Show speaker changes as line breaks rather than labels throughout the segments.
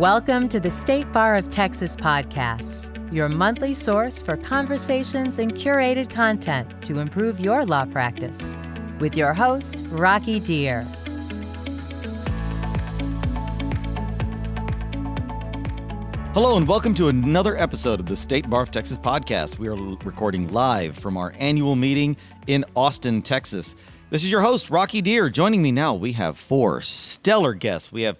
Welcome to the State Bar of Texas podcast, your monthly source for conversations and curated content to improve your law practice. With your host, Rocky Dhir.
Hello, and welcome to another episode of the State Bar of Texas podcast. We are recording live from our annual meeting in Austin, Texas. This is your host, Rocky Dhir. Joining me now, we have four stellar guests. We have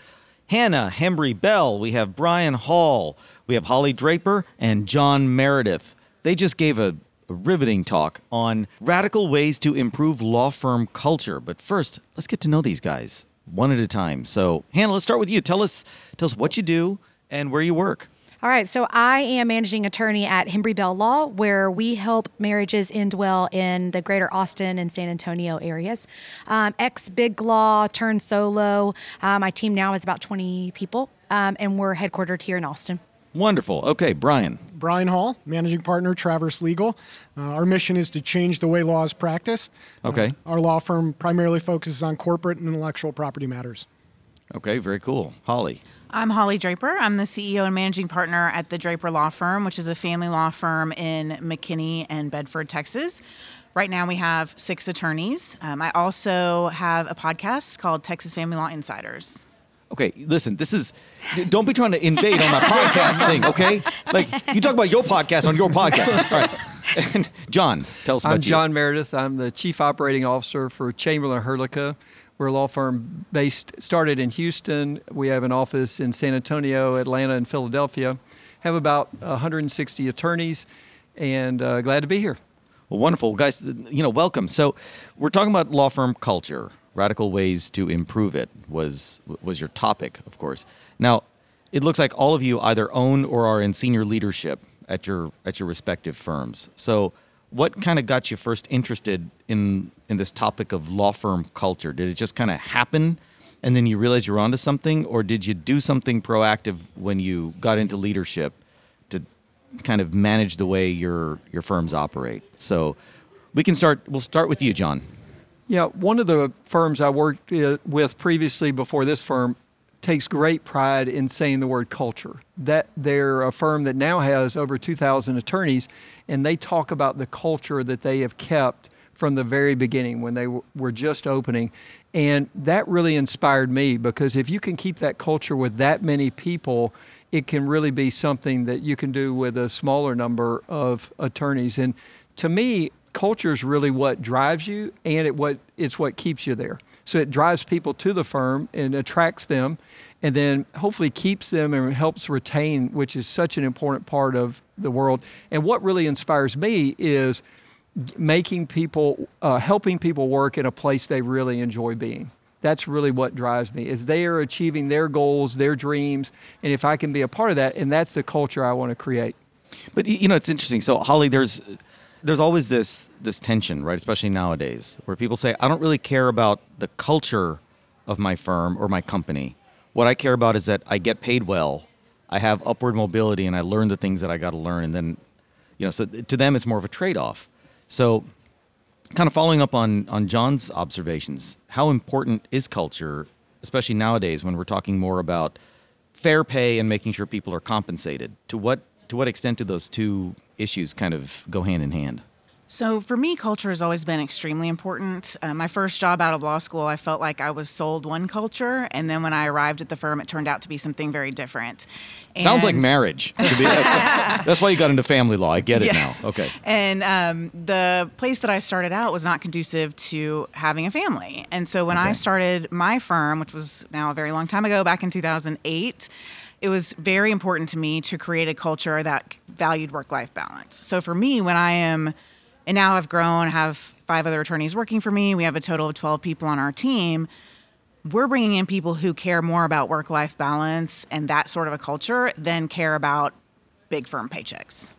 Hannah Hembree Bell, we have Brian Hall, we have Holly Draper, and John Meredith. They just gave a, a riveting talk on radical ways to improve law firm culture. But first, let's get to know these guys one at a time. So, Hannah, let's start with you. Tell us, tell us what you do and where you work.
All right, so I am managing attorney at Hembree Bell Law, where we help marriages end well in the greater Austin and San Antonio areas. Um, Ex Big Law turned solo. Uh, my team now is about 20 people, um, and we're headquartered here in Austin.
Wonderful. Okay, Brian.
Brian Hall, managing partner, Traverse Legal. Uh, our mission is to change the way law is practiced.
Okay.
Uh, our law firm primarily focuses on corporate and intellectual property matters.
Okay, very cool. Holly.
I'm Holly Draper. I'm the CEO and managing partner at the Draper Law Firm, which is a family law firm in McKinney and Bedford, Texas. Right now, we have six attorneys. Um, I also have a podcast called Texas Family Law Insiders.
Okay, listen, this is don't be trying to invade on my podcast thing, okay? Like you talk about your podcast on your podcast. All right. And John, tell us about
I'm
you.
John Meredith. I'm the Chief Operating Officer for Chamberlain Hrdlicka. We're a law firm based started in Houston. We have an office in San Antonio, Atlanta, and Philadelphia. Have about 160 attorneys, and uh, glad to be here.
Well, wonderful, guys. You know, welcome. So, we're talking about law firm culture, radical ways to improve it was was your topic, of course. Now, it looks like all of you either own or are in senior leadership at your at your respective firms. So, what kind of got you first interested in in this topic of law firm culture? Did it just kind of happen, and then you realized you were onto something, or did you do something proactive when you got into leadership to kind of manage the way your your firms operate? So, we can start. We'll start with you, John.
Yeah, one of the firms I worked eh, with previously before this firm takes great pride in saying the word culture. That they're a firm that now has over 2,000 attorneys, and they talk about the culture that they have kept from the very beginning when they w- were just opening. And that really inspired me because if you can keep that culture with that many people, it can really be something that you can do with a smaller number of attorneys. And to me, culture is really what drives you and it what it's what keeps you there. So it drives people to the firm and attracts them and then hopefully keeps them and helps retain, which is such an important part of the world. And what really inspires me is making people, uh, helping people work in a place they really enjoy being. That's really what drives me is they are achieving their goals, their dreams, and if I can be a part of that, and that's the culture I want to create.
But you know, it's interesting. So, Holly, there's there's always this this tension, right? Especially nowadays, where people say, "I don't really care about the culture of my firm or my company. What I care about is that I get paid well, I have upward mobility, and I learn the things that I got to learn." And then, you know, so to them, it's more of a trade off. So, kind of following up on on John's observations, how important is culture, especially nowadays when we're talking more about fair pay and making sure people are compensated? To what to what extent do those two issues kind of go hand in hand?
So, for me, culture has always been extremely important. Uh, my first job out of law school, I felt like I was sold one culture, and then when I arrived at the firm, it turned out to be something very different.
Sounds like marriage. be- that's, that's why you got into family law. I get it
Yeah.
now. Okay.
And um, the place that I started out was not conducive to having a family. And so when I started my firm, which was now a very long time ago, back in 2008, it was very important to me to create a culture that valued work life balance. So for me, when I am, and now I've grown, have five other attorneys working for me, we have a total of 12 people on our team we're bringing in people who care more about work life balance and that sort of a culture than care about big firm paychecks.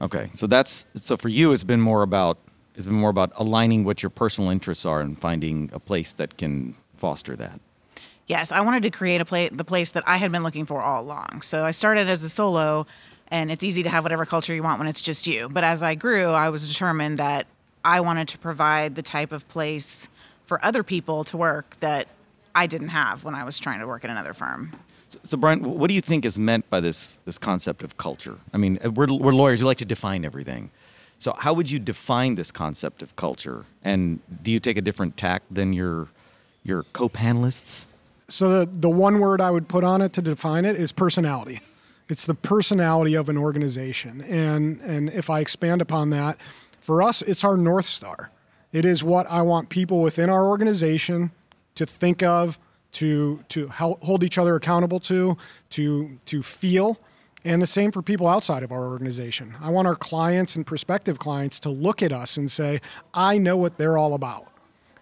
Okay. So that's so for you. It's been more about it's been more about aligning what your personal interests are and finding a place that can foster that.
Yes, I wanted to create a place, the place that I had been looking for all along. So I started as a solo, and it's easy to have whatever culture you want when it's just you. But as I grew, I was determined that I wanted to provide the type of place for other people to work that I didn't have when I was trying to work at another firm.
So, so, Brian, what do you think is meant by this this concept of culture? I mean, uh, we're, we're lawyers. We like to define everything. So, how would you define this concept of culture? And do you take a different tack than your your co-panelists?
So, the, the one word I would put on it to define it is personality. It's the personality of an organization, and and if I expand upon that, for us, it's our north star. It is what I want people within our organization to think of, to to hold each other accountable to, to to feel, and the same for people outside of our organization. I want our clients and prospective clients to look at us and say, "I know what they're all about."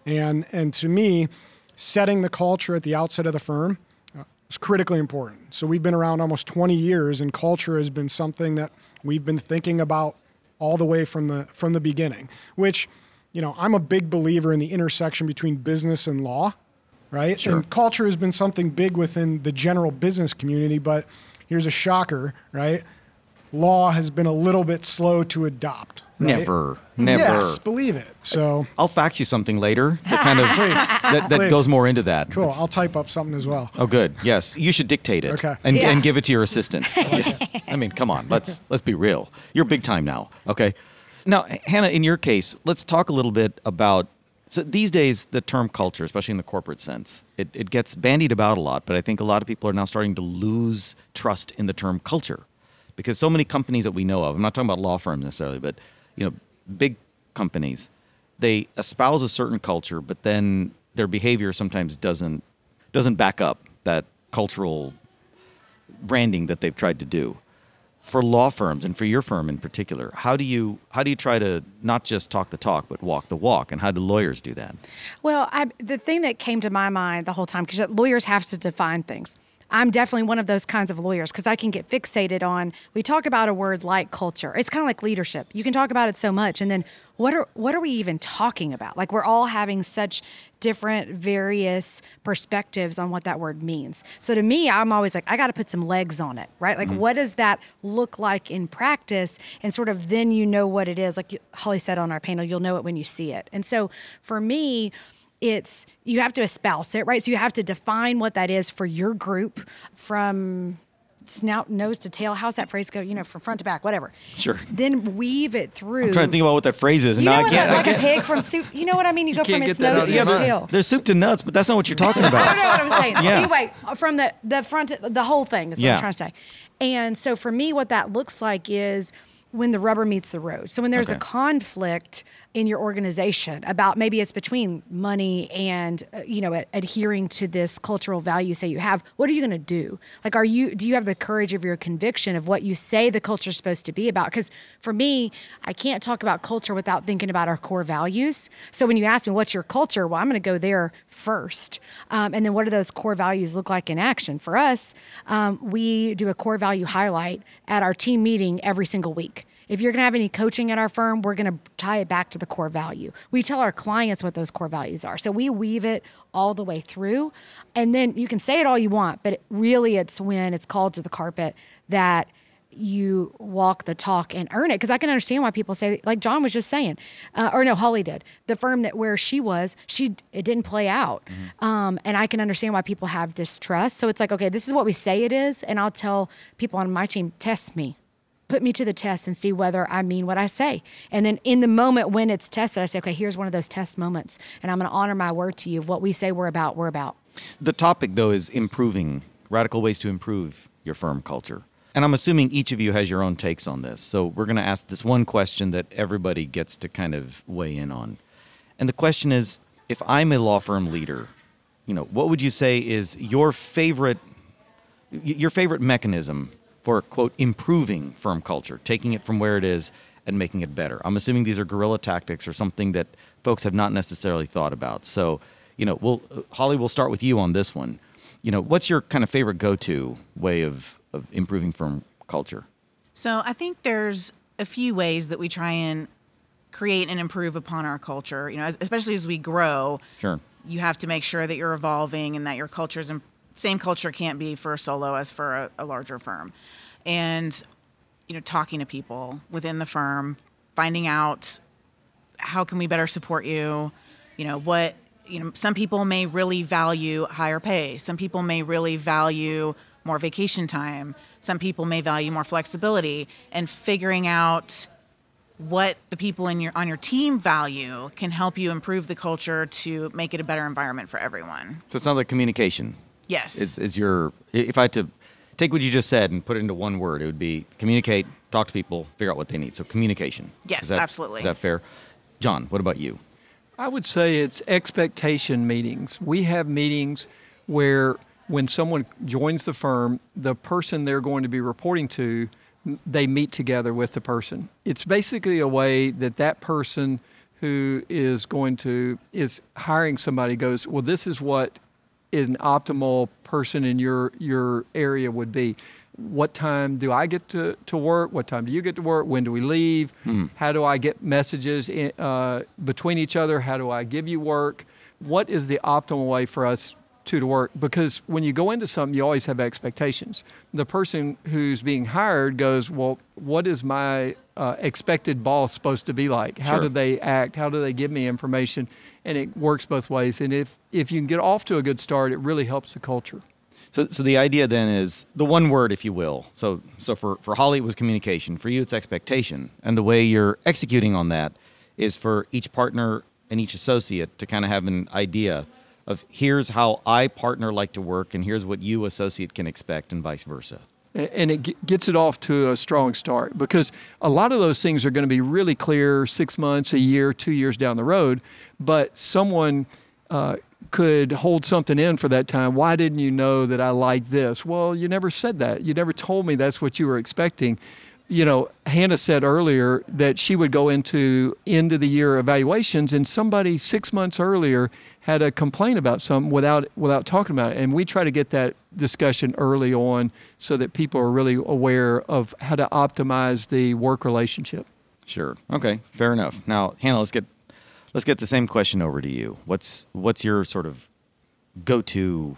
And and to me, setting the culture at the outset of the firm uh, is critically important. So we've been around almost 20 years, and culture has been something that we've been thinking about all the way from the from the beginning. Which, you know, I'm a big believer in the intersection between business and law right?
Sure.
And culture has been something big within the general business community, but here's a shocker, right? Law has been a little bit slow to adopt. Right?
Never, never.
Yes, believe it. So
I'll fax you something later to kind of that, that
Please.
goes more into that.
cool.
It's-
I'll type up something as well.
Oh, good. Yes, you should dictate it.
Okay.
And,
Yeah.
and give it to your assistant. I mean, come on. Let's let's be real. You're big time now. Okay. Now, Hannah, in your case, let's talk a little bit about. So these days, the term culture, especially in the corporate sense, it, it gets bandied about a lot. But I think a lot of people are now starting to lose trust in the term culture, because so many companies that we know of. I'm not talking about law firms necessarily, but you know, big companies, they espouse a certain culture, but then their behavior sometimes doesn't doesn't back up that cultural branding that they've tried to do. For law firms and for your firm in particular, how do you how do you try to not just talk the talk but walk the walk? And how do lawyers do that?
Well, I, the thing that came to my mind the whole time, because lawyers have to define things. I'm definitely one of those kinds of lawyers because I can get fixated on. We talk about a word like culture. It's kind of like leadership. You can talk about it so much, and then what are what are we even talking about? Like we're all having such different, various perspectives on what that word means. So to me, I'm always like, I got to put some legs on it, right? Like, mm-hmm. what does that look like in practice? And sort of then you know what it is. Like Holly said on our panel, you'll know it when you see it. And so for me it's you have to espouse it, right? So you have to define what that is for your group from snout, nose to tail. How's that phrase go? You know, from front to back, whatever.
Sure.
Then weave it through.
I'm trying to think about what that phrase is,
You
now
know
I can't.
Like a
can't-
pig from soup. You know what I mean? You, go from its nose to its
your mind.
tail.
There's soup to nuts, but that's not what you're talking about.
I
about.
don't know what I'm saying.
Yeah.
Anyway, from the the front, the whole thing is what
Yeah.
I'm trying to say. And so for me, what that looks like is when the rubber meets the road. So when there's a conflict in your organization about maybe it's between money and uh, you know adhering to this cultural value say you have, what are you going to do? Like, are you do you have the courage of your conviction of what you say the culture is supposed to be about? Because for me, I can't talk about culture without thinking about our core values. So when you ask me what's your culture, well, I'm going to go there first, um, and then what do those core values look like in action? For us, um, we do a core value highlight at our team meeting every single week. If you're going to have any coaching at our firm, we're going to tie it back to the core value. We tell our clients what those core values are. So we weave it all the way through. And then you can say it all you want, but it, really it's when it's called to the carpet that you walk the talk and earn it because i can understand why people say like john was just saying uh, or no holly did the firm that where she was she it didn't play out um, and i can understand why people have distrust so it's like okay this is what we say it is and i'll tell people on my team test me put me to the test and see whether I mean what I say. And then in the moment when it's tested, I say, okay, here's one of those test moments. And I'm going to honor my word to you what we say we're about, we're about.
The topic, though, is improving radical ways to improve your firm culture. And I'm assuming each of you has your own takes on this. So we're going to ask this one question that everybody gets to kind of weigh in on. And the question is if I'm a law firm leader, you know, what would you say is your favorite your favorite mechanism for quote improving firm culture, taking it from where it is and making it better? I'm assuming these are guerrilla tactics or something that folks have not necessarily thought about. So, you know, we'll Holly, we'll start with you on this one. You know, what's your kind of favorite go-to way of of improving firm culture?
So I think there's a few ways that we try and create and improve upon our culture. You know, as, especially as we grow,
Sure.
you have to make sure that you're evolving and that your culture's in, same culture can't be for a solo as for a, a larger firm. And you know, talking to people within the firm, finding out how can we better support you? You know, what you know, some people may really value higher pay. Some people may really value more vacation time. Some people may value more flexibility and figuring out what the people in your on your team value can help you improve the culture to make it a better environment for everyone.
So it sounds like communication
Yes.
is, is your, if I had to take what you just said and put it into one word, it would be communicate, talk to people, figure out what they need. So communication.
Yes,
Is that-
absolutely.
Is that fair? John, what about you?
I would say it's expectation meetings. We have meetings where when someone joins the firm, the person they're going to be reporting to, they meet together with the person. It's basically a way that that person who is going to is hiring somebody goes, well, this is what an optimal person in your your area would be. What time do I get to, to work? What time do you get to work? When do we leave? How do I get messages in, uh, between each other? How do I give you work? What is the optimal way for us two to work? Because when you go into something, you always have expectations. The person who's being hired goes, well, what is my uh, expected boss supposed to be like? How
Sure.
do they act? How do they give me information? And it works both ways. And if if you can get off to a good start, it really helps the culture.
So, so the idea then is the one word, if you will. So, so for, for Holly, it was communication. For you, it's expectation. And the way you're executing on that is for each partner and each associate to kind of have an idea of here's how I partner like to work, and here's what you associate can expect, and vice versa.
And it gets it off to a strong start because a lot of those things are going to be really clear six months, a year, two years down the road. But someone uh, could hold something in for that time. Why didn't you know that I like this? Well, you never said that. You never told me that's what you were expecting. You know, Hannah said earlier that she would go into end of the year evaluations, and somebody six months earlier had a complaint about something without without talking about it. And we try to get that discussion early on so that people are really aware of how to optimize the work relationship.
Sure. Okay. Fair enough. Now, Hannah, let's get let's get the same question over to you. What's what's your sort of go-to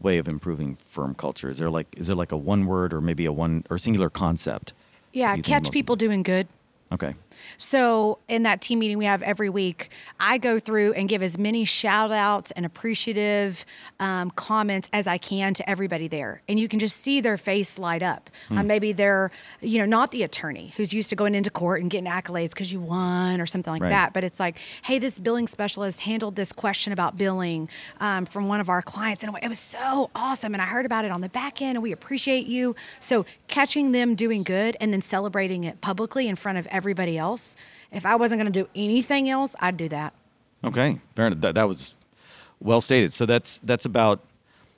way of improving firm culture? Is there like is there like a one word or maybe a one or singular concept?
Yeah, catch people doing good.
Okay.
So, in that team meeting we have every week, I go through and give as many shout outs and appreciative um, comments as I can to everybody there. And you can just see their face light up. Uh, maybe they're, you know, not the attorney who's used to going into court and getting accolades because you won or something like
Right.
that. But it's like, hey, this billing specialist handled this question about billing um, from one of our clients. And it was so awesome. And I heard about it on the back end and we appreciate you. So, catching them doing good and then celebrating it publicly in front of everybody else. If I wasn't going to do anything else, I'd do that.
Okay. Fair enough. That, that was well stated. So that's that's about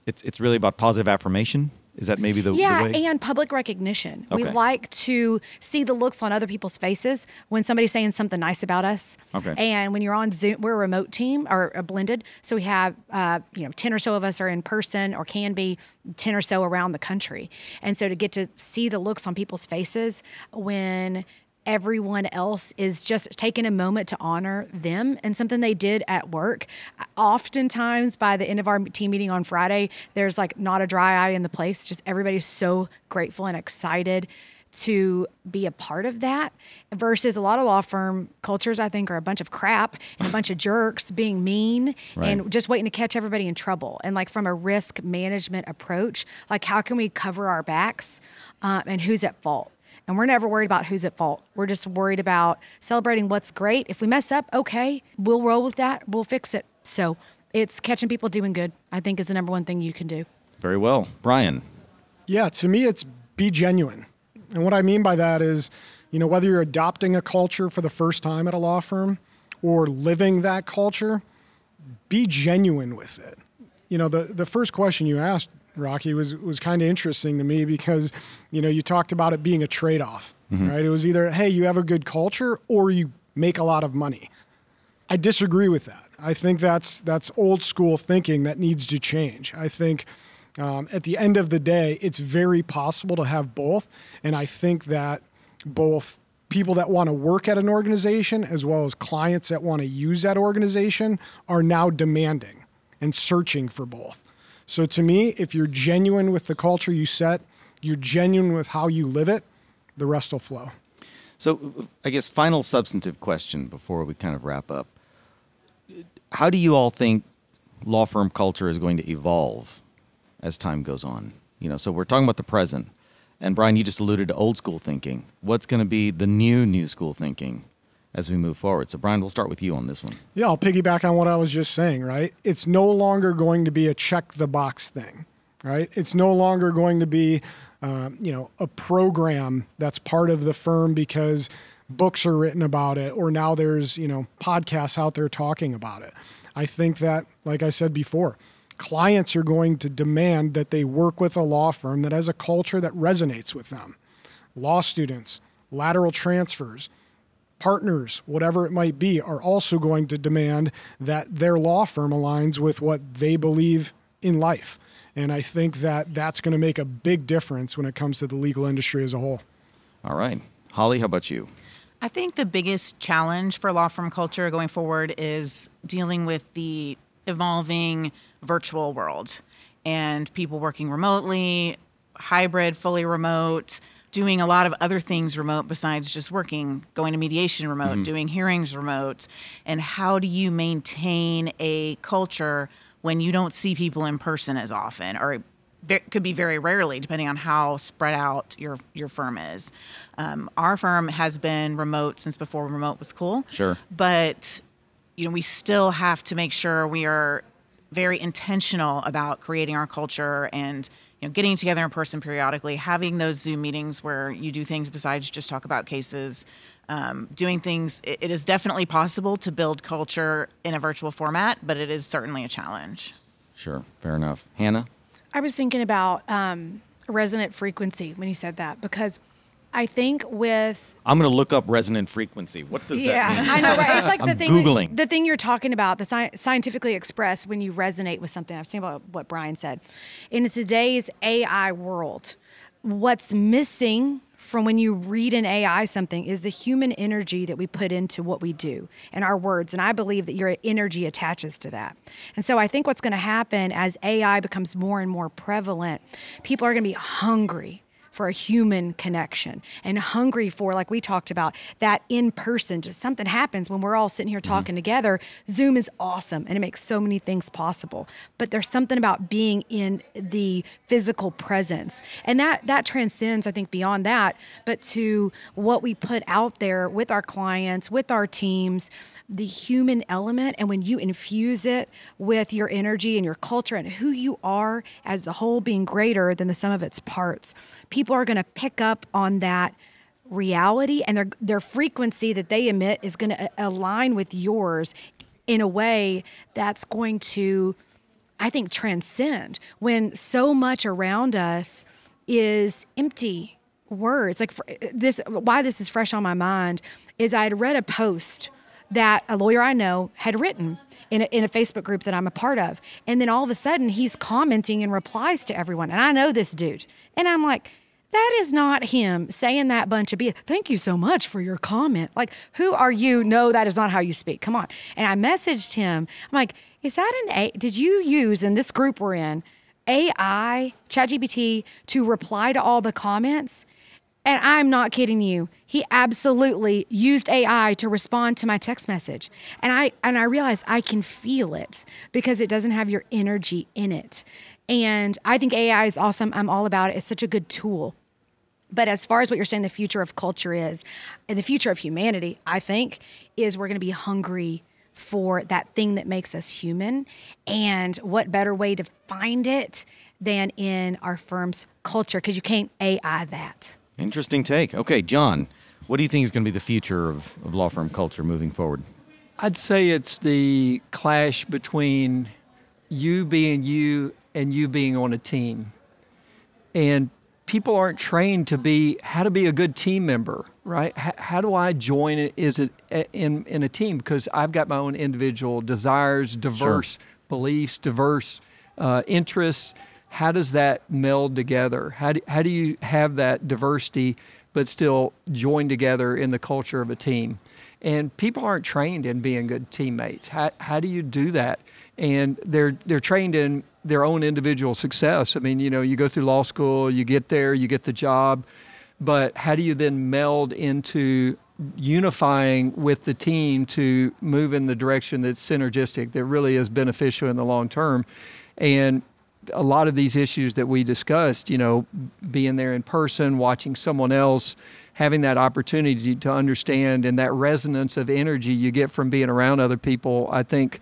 it's it's really about positive affirmation. Is that maybe the,
Yeah,
the way?
and public recognition. We like to see the looks on other people's faces when somebody's saying something nice about us.
Okay.
And when you're on Zoom, we're a remote team or a blended, so we have uh, you know ten or so of us are in person or can be ten or so around the country, and so to get to see the looks on people's faces when everyone else is just taking a moment to honor them and something they did at work. Oftentimes, by the end of our team meeting on Friday, there's like not a dry eye in the place. Just everybody's so grateful and excited to be a part of that versus a lot of law firm cultures I think are a bunch of crap and a bunch of jerks being mean
Right.
and just waiting to catch everybody in trouble and like from a risk management approach like how can we cover our backs uh, and who's at fault and we're never worried about who's at fault. We're just worried about celebrating what's great. If we mess up, okay, we'll roll with that. We'll fix it. So it's catching people doing good, I think, is the number one thing you can do.
Very well, Brian.
Yeah, to me, it's be genuine. And what I mean by that is, you know, whether you're adopting a culture for the first time at a law firm or living that culture, be genuine with it. You know, the, the first question you asked, Rocky, was, was kind of interesting to me because, you know, you talked about it being a trade off, right? It was either, hey, you have a good culture or you make a lot of money. I disagree with that. I think that's that's old school thinking that needs to change. I think um, at the end of the day, it's very possible to have both, and I think that both people that want to work at an organization as well as clients that want to use that organization are now demanding and searching for both. So to me, if you're genuine with the culture you set, you're genuine with how you live it, the rest will flow.
So, I guess final substantive question before we kind of wrap up. How do you all think law firm culture is going to evolve as time goes on? You know, so we're talking about the present. And Brian, you just alluded to old school thinking. What's going to be the new new school thinking as we move forward? So Brian, we'll start with you on this one.
Yeah, I'll piggyback on what I was just saying, right? It's no longer going to be a check the box thing, right? It's no longer going to be, uh, you know, a program that's part of the firm because books are written about it, or now there's, you know, podcasts out there talking about it. I think that, like I said before, clients are going to demand that they work with a law firm that has a culture that resonates with them. Law students, lateral transfers, partners, whatever it might be, are also going to demand that their law firm aligns with what they believe in life. And I think that that's going to make a big difference when it comes to the legal industry as a whole.
All right. Holly, how about you?
I think the biggest challenge for law firm culture going forward is dealing with the evolving virtual world and people working remotely, hybrid, fully remote, doing a lot of other things remote besides just working, going to mediation remote, mm-hmm. doing hearings remote. And how do you maintain a culture when you don't see people in person as often or it could be very rarely, depending on how spread out your your firm is. Um, our firm has been remote since before remote was cool.
Sure,
but you know we still have to make sure we are very intentional about creating our culture and you know getting together in person periodically having those zoom meetings where you do things besides just talk about cases um, doing things it, it is definitely possible to build culture in a virtual format but it is certainly a challenge.
Sure fair enough. Hannah?
I was thinking about um, resonant frequency when you said that because I think with
I'm going to look up resonant frequency. What does
yeah,
that mean?
Yeah, I know, right? It's like the thing
Googling.
the thing you're talking about, the sci- scientifically expressed when you resonate with something. I've seen about what Brian said. In today's AI world, what's missing from when you read an AI something is the human energy that we put into what we do and our words. And I believe that your energy attaches to that. And so I think what's going to happen as AI becomes more and more prevalent, people are going to be hungry for a human connection and hungry for, like we talked about, that in person. Just something happens when we're all sitting here talking mm-hmm. together. Zoom is awesome and it makes so many things possible. But there's something about being in the physical presence. And that that transcends, I think, beyond that, but to what we put out there with our clients, with our teams the human element and when you infuse it with your energy and your culture and who you are as the whole being greater than the sum of its parts people are going to pick up on that reality and their their frequency that they emit is going to uh, align with yours in a way that's going to i think transcend when so much around us is empty words like this why this is fresh on my mind is i had read a post that a lawyer I know had written in a, in a Facebook group that I'm a part of. And then all of a sudden, he's commenting and replies to everyone. And I know this dude. And I'm like, that is not him saying that bunch of BS. Thank you so much for your comment. Like, who are you? No, that is not how you speak. Come on. And I messaged him. I'm like, is that an A? Did you use in this group we're in AI, ChatGPT, to reply to all the comments? And I'm not kidding you. He absolutely used AI to respond to my text message. And I and I realized I can feel it because it doesn't have your energy in it. And I think AI is awesome. I'm all about it. It's such a good tool. But as far as what you're saying the future of culture is, and the future of humanity, I think, is we're going to be hungry for that thing that makes us human. And what better way to find it than in our firm's culture? Because you can't AI that.
Interesting take. Okay, John, what do you think is going to be the future of, of law firm culture moving forward?
I'd say it's the clash between you being you and you being on a team. And people aren't trained to be how to be a good team member, right? How, how do I join is it in in a team because I've got my own individual desires, diverse sure. beliefs, diverse uh, interests how does that meld together? How do, how do you have that diversity but still join together in the culture of a team? And people aren't trained in being good teammates. How, how do you do that? And they're they're trained in their own individual success. I mean, you know, you go through law school, you get there, you get the job, but how do you then meld into unifying with the team to move in the direction that's synergistic, that really is beneficial in the long term? And a lot of these issues that we discussed, you know, being there in person, watching someone else, having that opportunity to understand and that resonance of energy you get from being around other people, I think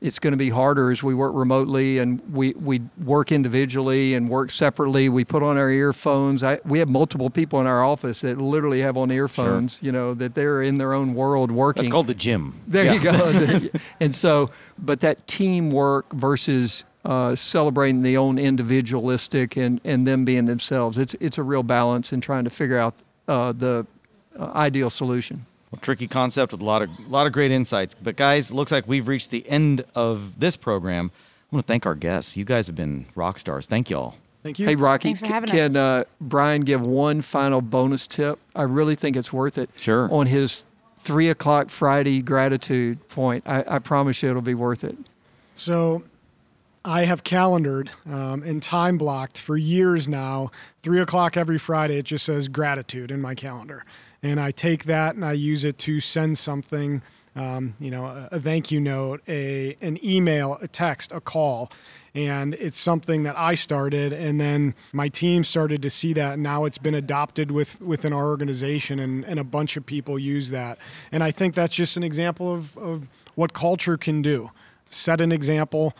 it's going to be harder as we work remotely and we, we work individually and work separately. We put on our earphones. I, we have multiple people in our office that literally have on earphones, sure. you know, that they're in their own world working.
That's called the gym.
There yeah. you go. and so, but that teamwork versus uh, celebrating the own individualistic and, and them being themselves, it's, it's a real balance in trying to figure out uh, the uh, ideal solution.
Well, tricky concept with a lot of a lot of great insights. But guys, looks like we've reached the end of this program. I want to thank our guests. You guys have been rock stars. Thank you all.
Thank you.
Hey, Rocky,
Thanks for having
can
us.
Uh, Brian give one final bonus tip? I really think it's worth it.
Sure.
On his three o'clock Friday gratitude point, I, I promise you it'll be worth it.
So I have calendared um, and time blocked for years now. Three o'clock every Friday, it just says gratitude in my calendar and I take that and I use it to send something, um, you know, a, a, thank you note, a an email, a text, a call, and it's something that I started, and then my team started to see that. And now it's been adopted with within our organization, and, and a bunch of people use that. And I think that's just an example of, of what culture can do. Set an example,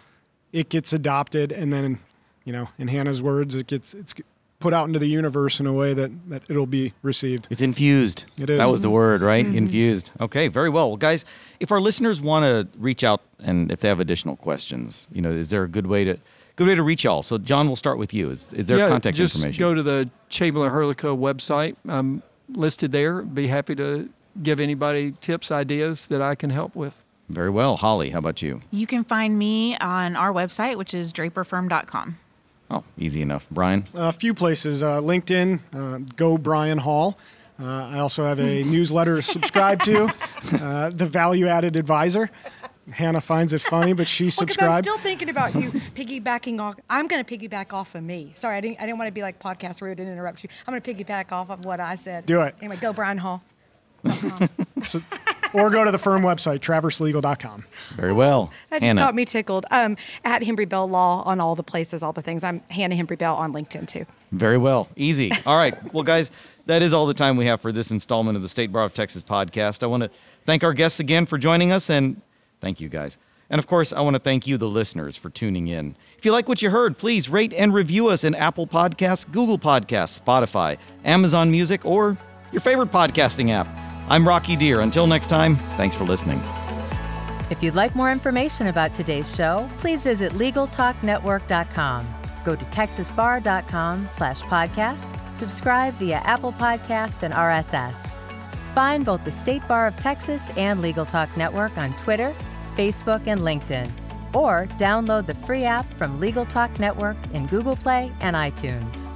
it gets adopted, and then, you know, in Hannah's words, it gets it's put out into the universe in a way that, that it'll be received.
It's infused.
It is.
That was the word, right?
Mm-hmm.
Infused. Okay, very well. Well, guys, if our listeners want to reach out and if they have additional questions, you know, is there a good way to good way to reach y'all? So, John, we'll start with you. Is, is there
yeah,
contact
just
information?
go to the Chamberlain Hrdlicka website. I'm listed there. Be happy to give anybody tips, ideas that I can help with.
Very well. Holly, how about you?
You can find me on our website, which is draperfirm.com.
Oh, easy enough. Brian?
A few places uh, LinkedIn, uh, go Brian Hall. Uh, I also have a newsletter to subscribe to, uh, The Value Added Advisor. Hannah finds it funny, but she
well,
subscribed.
I'm still thinking about you piggybacking off. I'm going to piggyback off of me. Sorry, I didn't. I didn't want to be like podcast rude and interrupt you. I'm going to piggyback off of what I said.
Do it.
Anyway, go Brian Hall.
so, or go to the firm website, traverselegal.com.
Very well.
That just
Hannah.
got me tickled. Um, at Hembree Bell Law on all the places, all the things. I'm Hannah Hembree Bell on LinkedIn too.
Very well. Easy. All right. Well, guys, that is all the time we have for this installment of the State Bar of Texas podcast. I want to thank our guests again for joining us and thank you guys. And of course, I want to thank you, the listeners, for tuning in. If you like what you heard, please rate and review us in Apple Podcasts, Google Podcasts, Spotify, Amazon Music, or your favorite podcasting app. I'm Rocky Dhir. Until next time, thanks for listening.
If you'd like more information about today's show, please visit LegalTalkNetwork.com. Go to TexasBar.com slash podcast, subscribe via Apple Podcasts and RSS. Find both the State Bar of Texas and Legal Talk Network on Twitter, Facebook, and LinkedIn, or download the free app from Legal Talk Network in Google Play and iTunes.